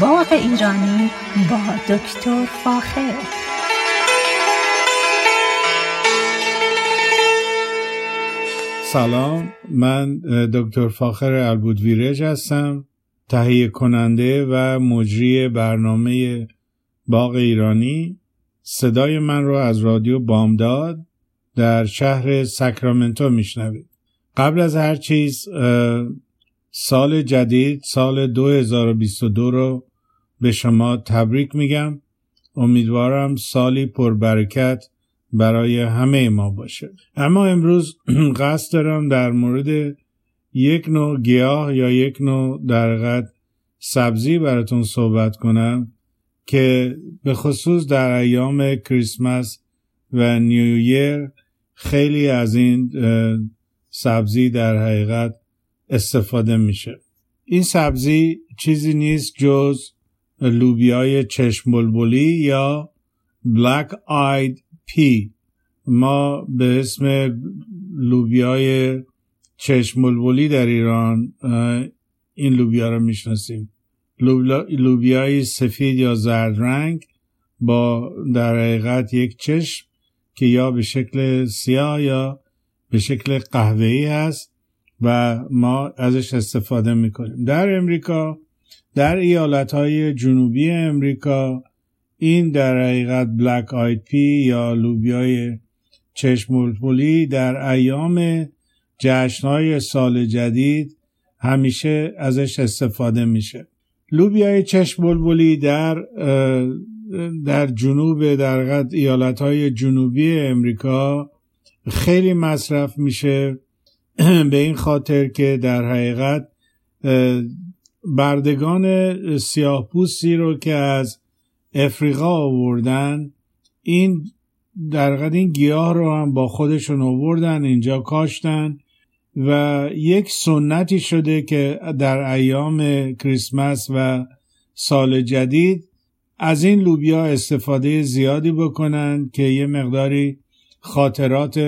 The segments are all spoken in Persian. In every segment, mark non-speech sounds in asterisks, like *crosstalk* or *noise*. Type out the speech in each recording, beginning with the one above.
باغ ایرانی با دکتر فاخر. سلام من دکتر فاخر البودویرج هستم تهیه کننده و مجری برنامه باغ ایرانی. صدای من رو از رادیو بامداد در شهر ساکرامنتو میشنوید. قبل از هر چیز سال جدید سال 2022 رو به شما تبریک میگم. امیدوارم سالی پربرکت برای همه ما باشه. اما امروز *clears throat* قصد دارم در مورد یک نوع گیاه یا یک نوع در سبزی براتون صحبت کنم که به خصوص در ایام کریسمس و نیویر خیلی از این سبزی در حقیقت استفاده میشه. این سبزی چیزی نیست جز لوبیای چشم بلبلی یا بلک آید پی. ما به اسم لوبیای چشم بلبلی در ایران این لوبیا رو می‌شناسیم. لوبیای سفید یا زرد رنگ با در حقیقت یک چشم که یا به شکل سیاه یا به شکل قهوه‌ای هست و ما ازش استفاده می‌کنیم. در امریکا در ایالت های جنوبی امریکا این در حقیقت بلک آید پی یا لوبیای چشم در ایام جشنهای سال جدید همیشه ازش استفاده میشه. لوبیای چشم در در جنوب در ایالت های جنوبی امریکا خیلی مصرف میشه. *clears throat* به این خاطر که در حقیقت بردگان سیاه پوستی رو که از افریقا آوردن این در این گیاه رو هم با خودشون آوردن اینجا کاشتن و یک سنتی شده که در ایام کریسمس و سال جدید از این لوبیا استفاده زیادی بکنن که یه مقداری خاطرات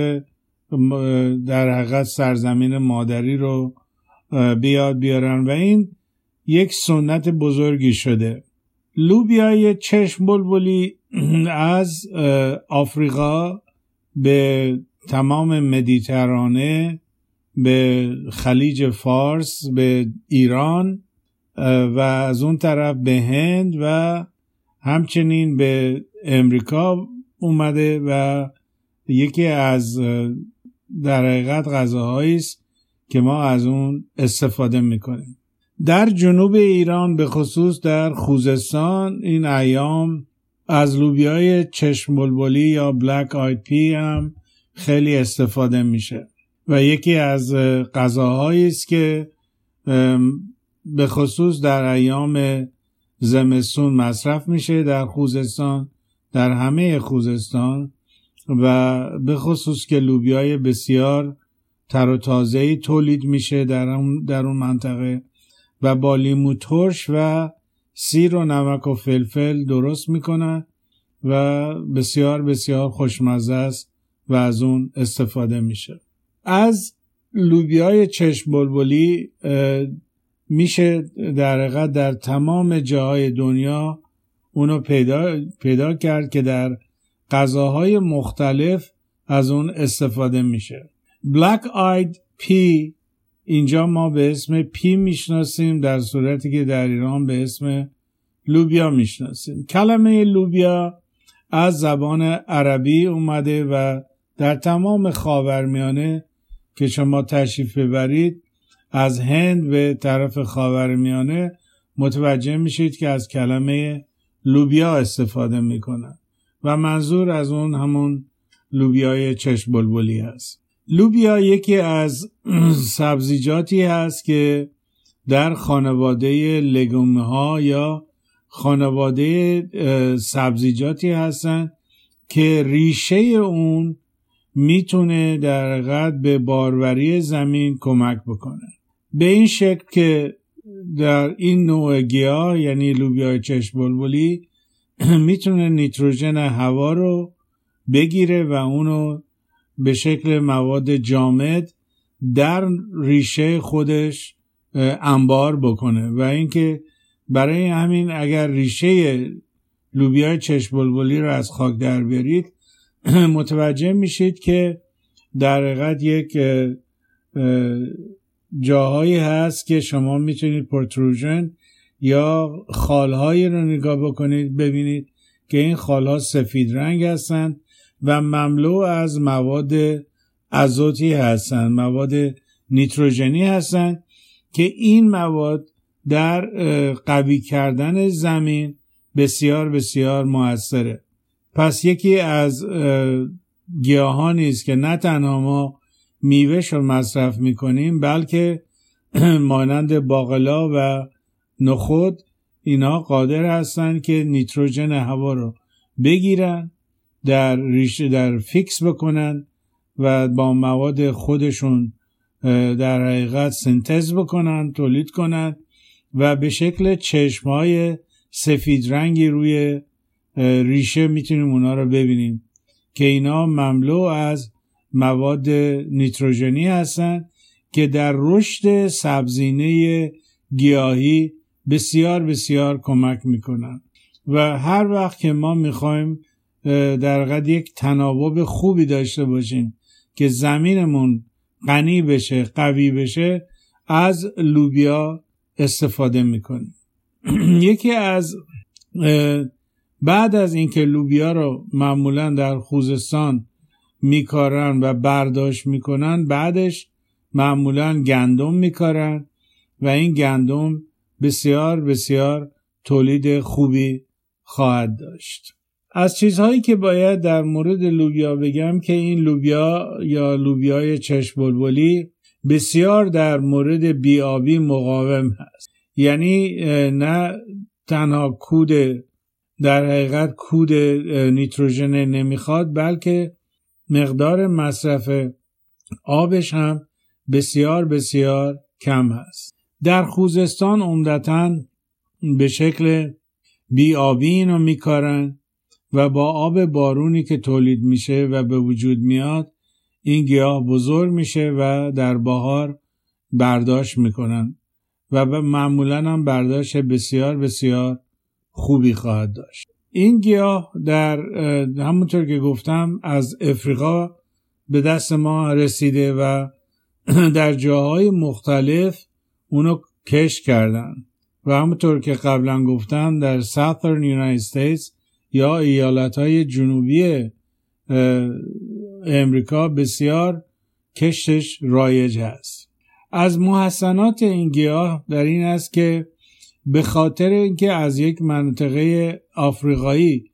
در حقیقت سرزمین مادری رو بیاد بیارن. و این یک سنت بزرگی شده. لوبیای چشم بلبلی از آفریقا به تمام مدیترانه به خلیج فارس به ایران و از اون طرف به هند و همچنین به امریکا اومده و یکی از در حقیقت غذاهایی است که ما از اون استفاده می‌کنیم. در جنوب ایران به خصوص در خوزستان این ایام از لوبیای چشم بلبلی یا بلک آید پی هم خیلی استفاده میشه و یکی از غذاهایی است که به خصوص در ایام زمستون مصرف میشه در خوزستان در همه خوزستان و به خصوص که لوبیای بسیار تر و تازه‌ای تولید میشه در در اون منطقه. و با لیمو ترش و سیر و نمک و فلفل درست می‌کنن و بسیار بسیار خوشمزه است و از اون استفاده میشه. از لوبیای چشم بلبلی میشه در در تمام جاهای دنیا اونو پیدا, پیدا کرد که در غذاهای مختلف از اون استفاده میشه. بلک آید پی اینجا ما به اسم پی می‌شناسیم در صورتی که در ایران به اسم لوبیا می‌شناسیم. کلمه لوبیا از زبان عربی اومده و در تمام خاورمیانه که شما تشریف ببرید از هند به طرف خاورمیانه متوجه میشید که از کلمه لوبیا استفاده می‌کنن. و منظور از اون همون لوبیای چشم بلبلی هست. لوبیا یکی از *clears throat* سبزیجاتی هست که در خانواده لگوم ها یا خانواده سبزیجاتی هستند که ریشه اون می‌تونه در قد به باروری زمین کمک بکنه. به این شکل که در این نوع گیاه یعنی لوبیای چشم بلبلی *clears throat* می‌تونه نیتروژن هوا رو بگیره و اونو به شکل مواد جامد در ریشه خودش انبار بکنه. و اینکه برای همین اگر ریشه لوبیای چشم بلبلی رو از خاک در بیارید *clears throat* متوجه میشید که در حقیقت یک جاهایی هست که شما می‌تونید پرتروژن یا خالهایی رو نگاه بکنید ببینید که این خالها سفید رنگ هستند و مملو از مواد ازوتی هستند مواد نیتروژنی هستند که این مواد در قوی کردن زمین بسیار بسیار موثره. پس یکی از گیاهانی است که نه تنها ما میوهش رو مصرف می‌کنیم بلکه *clears throat* مانند باقلا و نخود اینا قادر هستند که نیتروژن هوا رو بگیرن در ریشه در فیکس بکنن و با مواد خودشون در حقیقت سنتز بکنن تولید کنن و به شکل چشم های سفید رنگی روی ریشه می‌تونیم اونا رو ببینیم که اینا مملو از مواد نیتروژنی هستند که در رشد سبزینه گیاهی بسیار بسیار کمک می‌کنن. و هر وقت که ما می‌خوایم در قد یک تناوب خوبی داشته باشیم که زمینمون غنی بشه قوی بشه از لوبیا استفاده می‌کنیم. *clears throat* یکی از بعد از اینکه لوبیا رو معمولا در خوزستان میکارن و برداشت می‌کنن بعدش معمولا گندم میکارن و این گندم بسیار بسیار تولید خوبی خواهد داشت. از چیزهایی که باید در مورد لوبیا بگم که این لوبیا یا لوبیای چشم بلبلی بسیار در مورد بیابی مقاوم هست. یعنی نه تنها کود در حقیقت کود نیتروژن نمی‌خواد بلکه مقدار مصرف آبش هم بسیار بسیار کم هست. در خوزستان عمدتا به شکل بیابی اینو میکارن. و با آب بارونی که تولید میشه و به وجود میاد این گیاه بزرگ میشه و در بهار برداشت می‌کنن و معمولا هم برداشت بسیار بسیار خوبی خواهد داشت. این گیاه در همونطور که گفتم از افریقا به دست ما رسیده و *clears throat* در جاهای مختلف اونو کش کردن. و همونطور که قبلا گفتم در Southern United States یا ایالت های جنوبی امریکا بسیار کشتش رایج هست. از محسنات این گیاه در این است که به خاطر اینکه از یک منطقه آفریقایی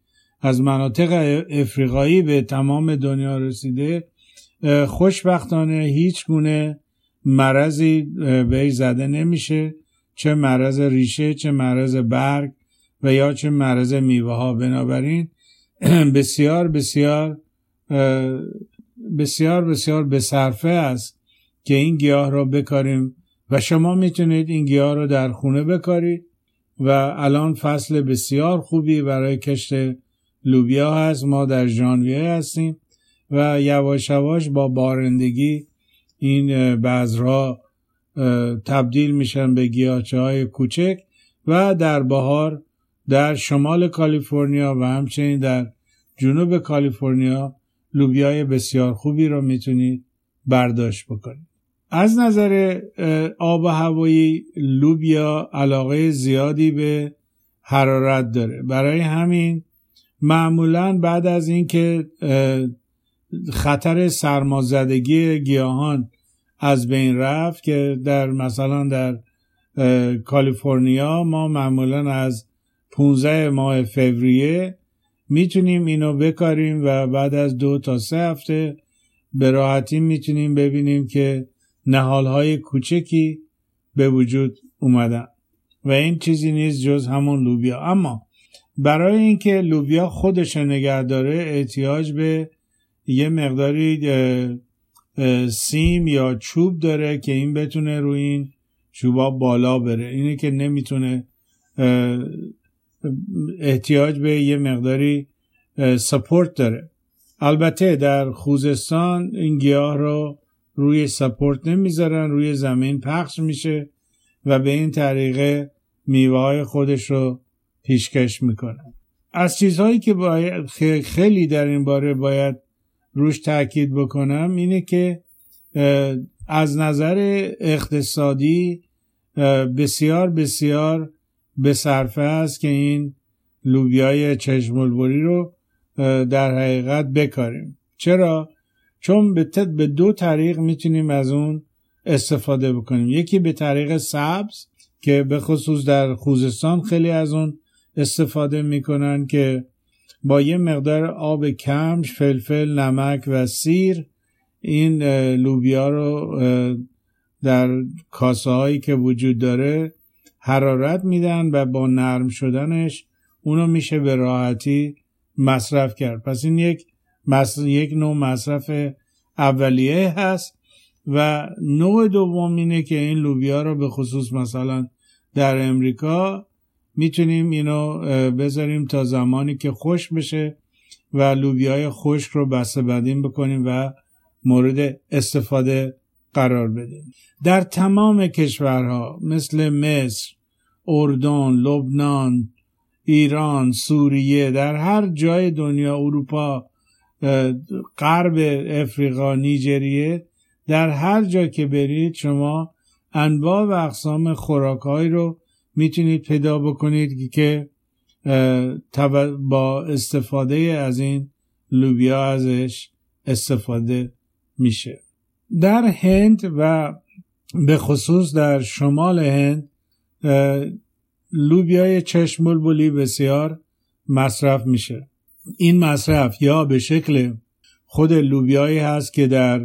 از مناطق افریقایی به تمام دنیا رسیده خوشبختانه هیچ گونه مرضی به زده نمیشه. چه مرض ریشه چه مرض برگ و یا چه مرض میوه ها بنابراین *clears throat* بسیار بسیار بسیار بسیار به صرفه است که این گیاه را بکاریم و شما می‌تونید این گیاه رو در خونه بکارید و الان فصل بسیار خوبی برای کشت لوبیا هست. ما در ژانویه هستیم و یواش یواش با بارندگی این بذرها تبدیل میشن به گیاهچه های کوچک و در بهار در شمال کالیفرنیا و همچنین در جنوب کالیفرنیا لوبیای بسیار خوبی رو می‌تونید برداشت بکنید. از نظر آب و هوایی لوبیا علاقه زیادی به حرارت داره. برای همین معمولا بعد از اینکه خطر سرمازدگی گیاهان از بین رفت که در مثلا در کالیفرنیا ما معمولا از 15 ماه فوریه می‌تونیم اینو بکاریم و بعد از دو تا سه هفته به راحتی می‌تونیم ببینیم که نهالهای کوچکی به وجود اومدن. و این چیزی نیست جز همون لوبیا. اما برای اینکه لوبیا خودش نگه داره احتیاج به یه مقداری سیم یا چوب داره که این بتونه روی این چوبا بالا بره. اینه که نمی‌تونه احتیاج به یه مقداری سپورت داره. البته در خوزستان این گیاه رو روی سپورت نمی‌ذارن روی زمین پخش میشه و به این طریقه میوه های خودش رو پیشکش می‌کنه از چیزهایی که باید خیلی در این باره باید روش تاکید بکنم اینه که از نظر اقتصادی بسیار بسیار به صرفه است که این لوبیای چشمالبری رو در حقیقت بکاریم چرا؟ چون به دو طریق می‌تونیم از اون استفاده بکنیم یکی به طریق سبز که به خصوص در خوزستان خیلی از اون استفاده می‌کنن که با یه مقدار آب کمش فلفل نمک و سیر این لوبیا رو در کاسه هایی که وجود داره حرارت میدن و با نرم شدنش اونو میشه به راحتی مصرف کرد. پس این یک, یک نوع مصرف اولیه هست و نوع دوم اینه که این لوبیا رو به خصوص مثلا در امریکا می‌تونیم اینو بذاریم تا زمانی که خوش بشه و لوبیای خشک رو بسته بدیم بکنیم و مورد استفاده قرار بدیم. در تمام کشورها مثل مصر، اردن، لبنان، ایران، سوریه در هر جای دنیا اروپا غرب افریقا نیجریه در هر جا که برید شما انواع و اقسام خوراکهایی رو می‌تونید پیدا بکنید که با استفاده از این لوبیا ازش استفاده میشه. در هند و به خصوص در شمال هند لوبیای چشم بلبلی بسیار مصرف میشه. این مصرف یا به شکل خود لوبیایی هست که در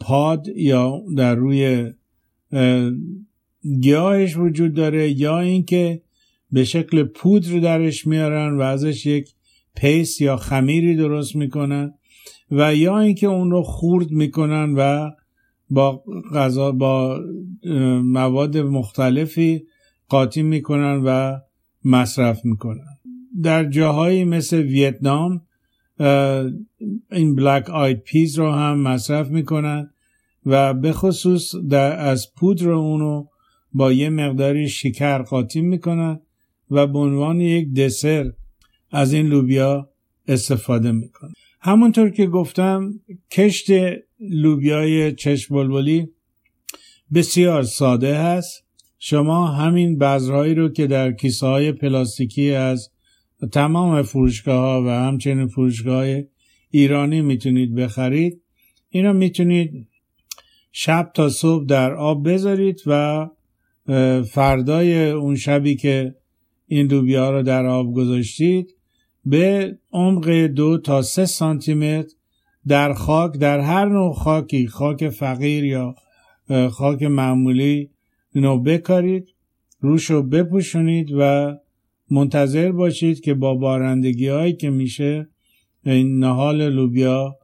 پاد یا در روی گیاهش وجود داره یا اینکه به شکل پودر درش میارن و ازش یک پیس یا خمیری درست می‌کنن و یا اینکه اون رو خورد می‌کنن و با غذا با مواد مختلفی قاطی می‌کنن و مصرف می‌کنن. در جاهایی مثل ویتنام این بلک آید پیز رو هم مصرف می‌کنن و به خصوص در از پودر اونو با یه مقداری شکر قاطی می‌کنن و به عنوان یک دسر از این لوبیا استفاده می‌کنن. همونطور که گفتم کشت لوبیای چشم بلبلی بسیار ساده هست. شما همین بذرهایی رو که در کیسه های پلاستیکی از تمام فروشگاه ها و همچنین فروشگاه ایرانی می‌تونید بخرید اینا می‌تونید شب تا صبح در آب بذارید و فردای اون شبی که این لوبیا رو در آب گذاشتید به عمق دو تا سه سانتی متر در خاک در هر نوع خاکی خاک فقیر یا خاک معمولی اینو بکارید روش رو بپوشونید و منتظر باشید که با بارندگی هایی که میشه این نهال لوبیا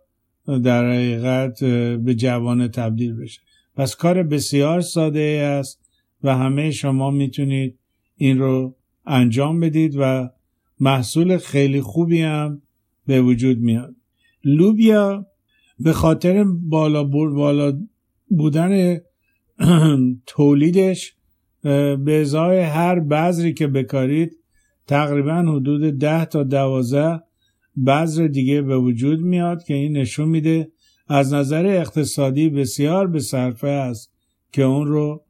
در حقیقت به جوانه تبدیل بشه. پس کار بسیار ساده است و همه شما می‌تونید این رو انجام بدید و محصول خیلی خوبی هم به وجود میاد. لوبیا به خاطر بالا, بالا بودن *clears throat* تولیدش به ازای هر بذری که بکارید تقریبا حدود ده تا دوازه بذر دیگه به وجود میاد که این نشون میده از نظر اقتصادی بسیار به صرفه است که اون رو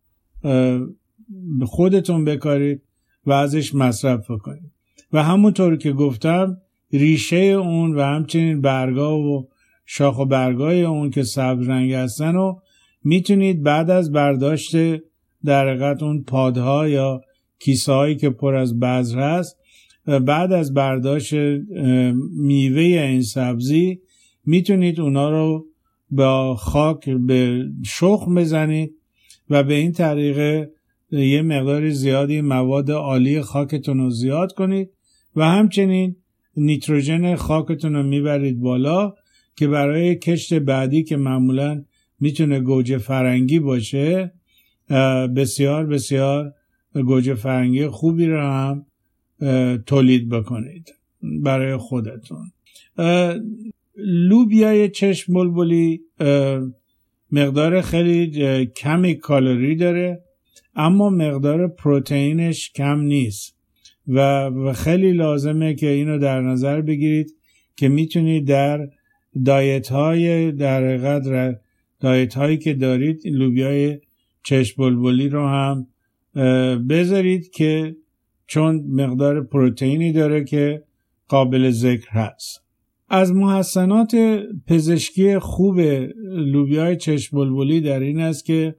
خودتون بکارید و ازش مصرف بکنید. و همونطور که گفتم ریشه اون و همچنین برگا و شاخ و برگای اون که سبز رنگ هستن و می‌تونید بعد از برداشت در حقیقت اون پادها یا کیسه که پر از بذر هست بعد از برداشت میوه این سبزی می‌تونید اونا رو با خاک به شخم بزنید و به این طریقه یه مقدار زیادی مواد عالی خاکتون رو زیاد کنید و همچنین نیتروژن خاکتون رو می‌برید بالا که برای کشت بعدی که معمولا می‌تونه گوجه فرنگی باشه بسیار بسیار گوجه فرنگی خوبی رو هم تولید بکنید برای خودتون. لوبیای چشم بلبلی مقدار خیلی کمی کالری داره اما مقدار پروتئینش کم نیست. و خیلی لازمه که اینو در نظر بگیرید که می‌تونید در دایت های در قدر دایت هایی که دارید لوبیای چشم بلبلی رو هم بذارید که چون مقدار پروتئینی داره که قابل ذکر هست. از محسنات پزشکی خوب لوبیای چشم بلبلی در این است که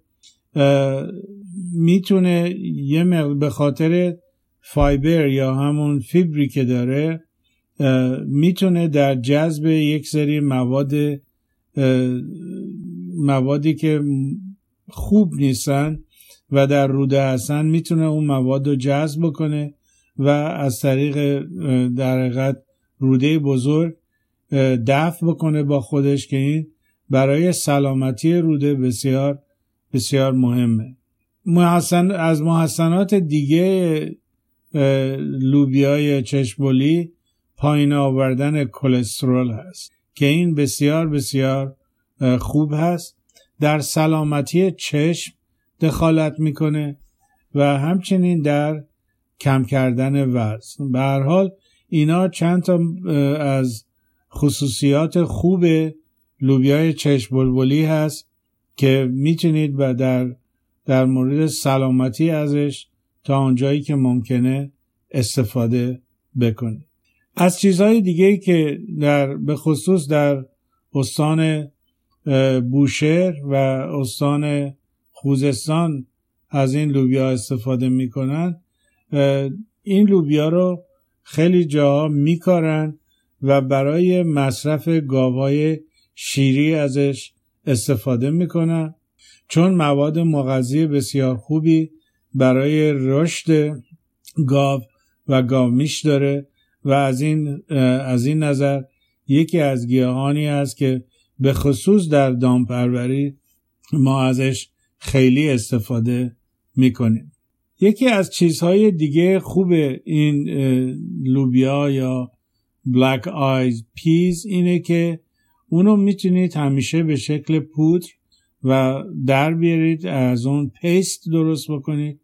می‌تونه یه به خاطر فایبر یا همون فیبری که داره می‌تونه در جذب یک سری مواد موادی که خوب نیستن و در روده هستن می‌تونه اون مواد رو جذب بکنه و از طریق در روده بزرگ دفع بکنه با خودش که این برای سلامتی روده بسیار بسیار مهمه. محسن از محسنات دیگه لوبیای چشمولی پایین آوردن کلسترول هست که این بسیار بسیار خوب هست. در سلامتی چشم دخالت می‌کنه و همچنین در کم کردن وزن. به هر حال اینا چند تا از خصوصیات خوب لوبیای چشم بلبلی هست که می‌تونید و در در مورد سلامتی ازش تا آنجایی که ممکنه استفاده بکنید از چیزهای دیگه که در به خصوص در استان بوشهر و استان خوزستان از این لوبیا استفاده می‌کنن این لوبیا رو خیلی جاها میکارن و برای مصرف گاوای شیری ازش استفاده می‌کنن. چون مواد مغذی بسیار خوبی برای رشد گاو و گاومیش داره و از این از این نظر یکی از گیاهانی است که به خصوص در دامپروری ما ازش خیلی استفاده می‌کنیم. یکی از چیزهای دیگه خوب این لوبیا یا بلک آیز پیز اینه که اونو می‌تونید همیشه به شکل پودر و در بیارید از اون پیست درست بکنید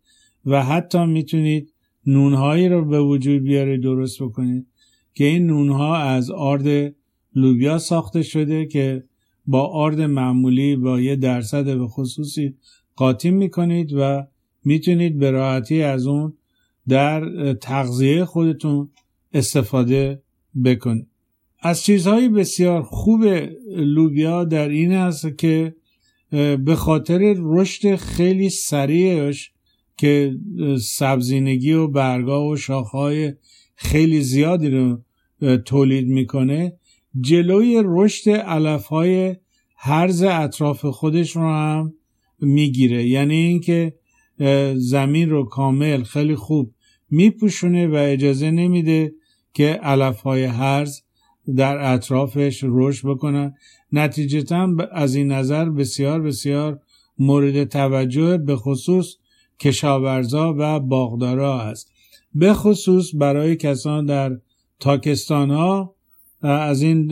و حتی می‌تونید نونهایی رو به وجود بیارید درست بکنید که این نونها از آرد لوبیا ساخته شده که با آرد معمولی با یه درصد به خصوصی قاطی می‌کنید و می‌تونید به راحتی از اون در تغذیه خودتون استفاده بکنید. از چیزهای بسیار خوب لوبیا در این است که به خاطر رشد خیلی سریعش که سبزینگی و برگا و شاخهای خیلی زیادی رو تولید می‌کنه جلوی رشد علفهای هرز اطراف خودش رو هم می‌گیره. یعنی اینکه زمین رو کامل خیلی خوب میپوشونه و اجازه نمیده که علفهای هرز در اطرافش رشد بکنن. نتیجتا از این نظر بسیار بسیار مورد توجه به خصوص کشاورزا و باغدارا است. به خصوص برای کسان در تاکستان ها از این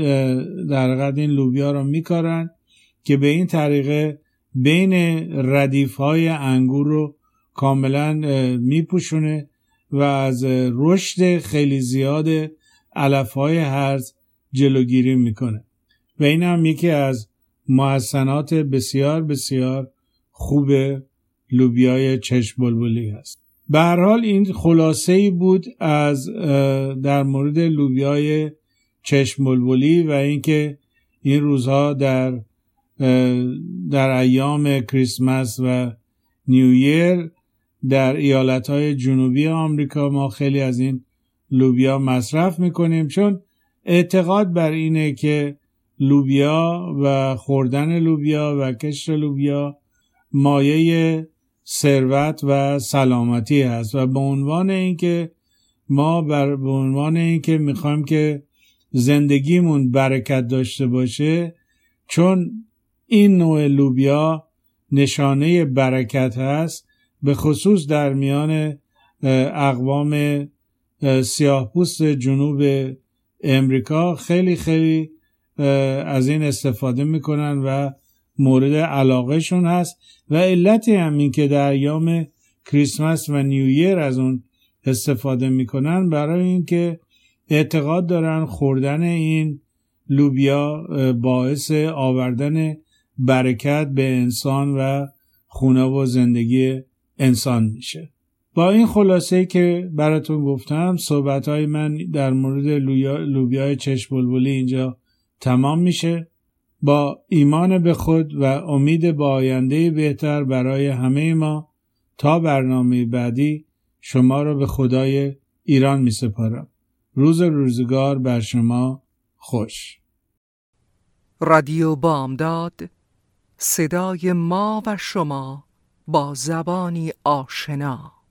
در قد این لوبیا رو میکارن که به این طریقه بین ردیف های انگور رو کاملا میپوشونه و از رشد خیلی زیاد علف های هرز جلوگیری می‌کنه. و این هم یکی از محسنات بسیار بسیار خوب لوبیای چشم بلبلی هست. به هر حال این خلاصه ای بود از در مورد لوبیای چشم بلبلی و اینکه این روزها در در ایام کریسمس و نیویر در ایالت های جنوبی آمریکا ما خیلی از این لوبیا مصرف می‌کنیم. چون اعتقاد بر اینه که لوبیا و خوردن لوبیا و کشت لوبیا مایه ثروت و سلامتی هست و به عنوان اینکه ما بر به عنوان اینکه می‌خوایم که زندگیمون برکت داشته باشه چون این نوع لوبیا نشانه برکت هست به خصوص در میان اقوام سیاهپوست جنوب امریکا خیلی خیلی از این استفاده می‌کنن و مورد علاقهشون هست. و علت هم این که در ایام کریسمس و نیویر از اون استفاده می‌کنن برای اینکه اعتقاد دارن خوردن این لوبیا باعث آوردن برکت به انسان و خونه و زندگی انسان میشه. با این خلاصه که براتون گفتم صحبت های من در مورد لوبیای چشم بلبلی اینجا تمام میشه. با ایمان به خود و امید با آینده بهتر برای همه ما تا برنامه بعدی شما را به خدای ایران می سپارم. روز روزگار بر شما خوش. رادیو بامداد صدای ما و شما با زبانی آشنا.